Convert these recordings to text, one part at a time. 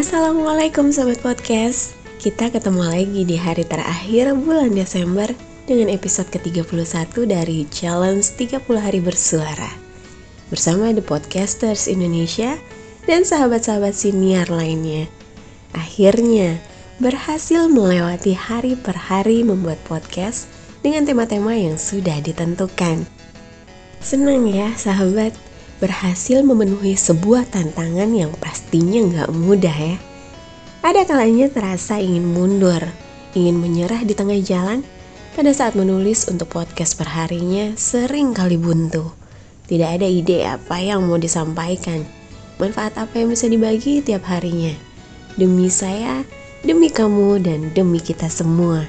Assalamualaikum Sobat Podcast. Kita ketemu lagi di hari terakhir bulan Desember Dengan episode ke-31 dari Challenge 30 Hari Bersuara. Bersama The Podcasters Indonesia dan sahabat-sahabat senior lainnya. Akhirnya berhasil melewati hari per hari membuat podcast Dengan tema-tema yang sudah ditentukan. Senang ya sahabat berhasil memenuhi sebuah tantangan yang pastinya nggak mudah ya. Ada kalanya terasa ingin mundur, ingin menyerah di tengah jalan. Pada saat menulis untuk podcast perharinya sering kali buntu. Tidak ada ide apa yang mau disampaikan, manfaat apa yang bisa dibagi tiap harinya. Demi saya, demi kamu, dan demi kita semua.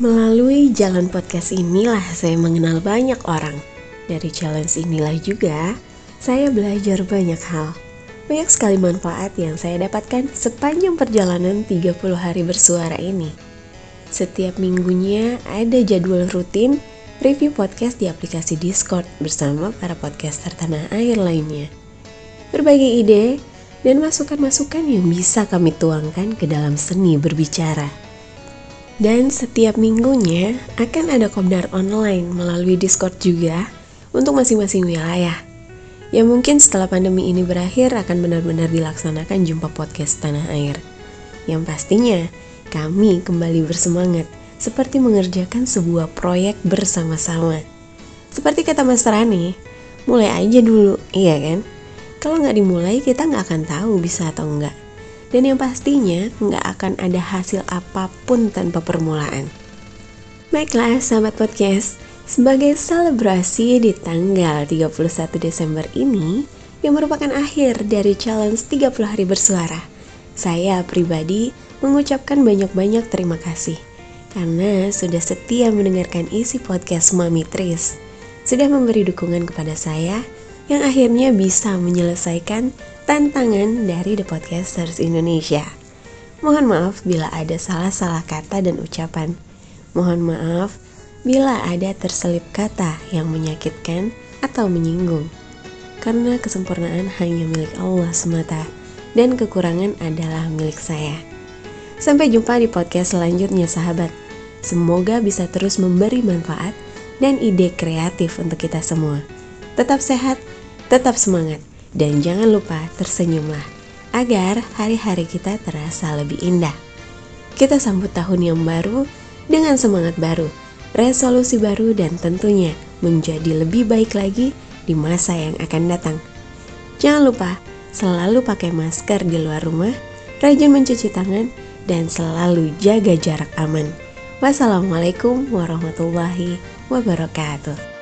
Melalui jalan podcast inilah saya mengenal banyak orang dari challenge inilah juga, saya belajar banyak hal. Banyak sekali manfaat yang saya dapatkan sepanjang perjalanan 30 hari bersuara ini. Setiap minggunya ada jadwal rutin review podcast di aplikasi Discord bersama para podcaster tanah air lainnya. Berbagi ide dan masukan-masukan yang bisa kami tuangkan ke dalam seni berbicara. Dan setiap minggunya akan ada kopdar online melalui Discord juga untuk masing-masing wilayah. Ya mungkin setelah pandemi ini berakhir akan benar-benar dilaksanakan jumpa podcast tanah air. Yang pastinya kami kembali bersemangat seperti mengerjakan sebuah proyek bersama-sama. Seperti kata Mas Rani, mulai aja dulu, iya kan? Kalau nggak dimulai kita nggak akan tahu bisa atau enggak. Dan yang pastinya nggak akan ada hasil apa pun tanpa permulaan. Baiklah sahabat podcast, sebagai selebrasi di tanggal 31 Desember ini, yang merupakan akhir dari challenge 30 hari bersuara, saya pribadi mengucapkan banyak-banyak terima kasih karena sudah setia mendengarkan isi podcast Mami Tris. Sudah memberi dukungan kepada saya yang akhirnya bisa menyelesaikan tantangan dari The Podcasters Indonesia. Mohon maaf bila ada salah-salah kata dan ucapan. Mohon maaf bila ada terselip kata yang menyakitkan atau menyinggung. Karena kesempurnaan hanya milik Allah semata dan kekurangan adalah milik saya. Sampai jumpa di podcast selanjutnya sahabat. Semoga bisa terus memberi manfaat dan ide kreatif untuk kita semua. Tetap sehat, tetap semangat, dan jangan lupa tersenyumlah agar hari-hari kita terasa lebih indah. Kita sambut tahun yang baru dengan semangat baru resolusi baru dan tentunya menjadi lebih baik lagi di masa yang akan datang. Jangan lupa selalu pakai masker di luar rumah, rajin mencuci tangan, dan selalu jaga jarak aman. Wassalamualaikum warahmatullahi wabarakatuh.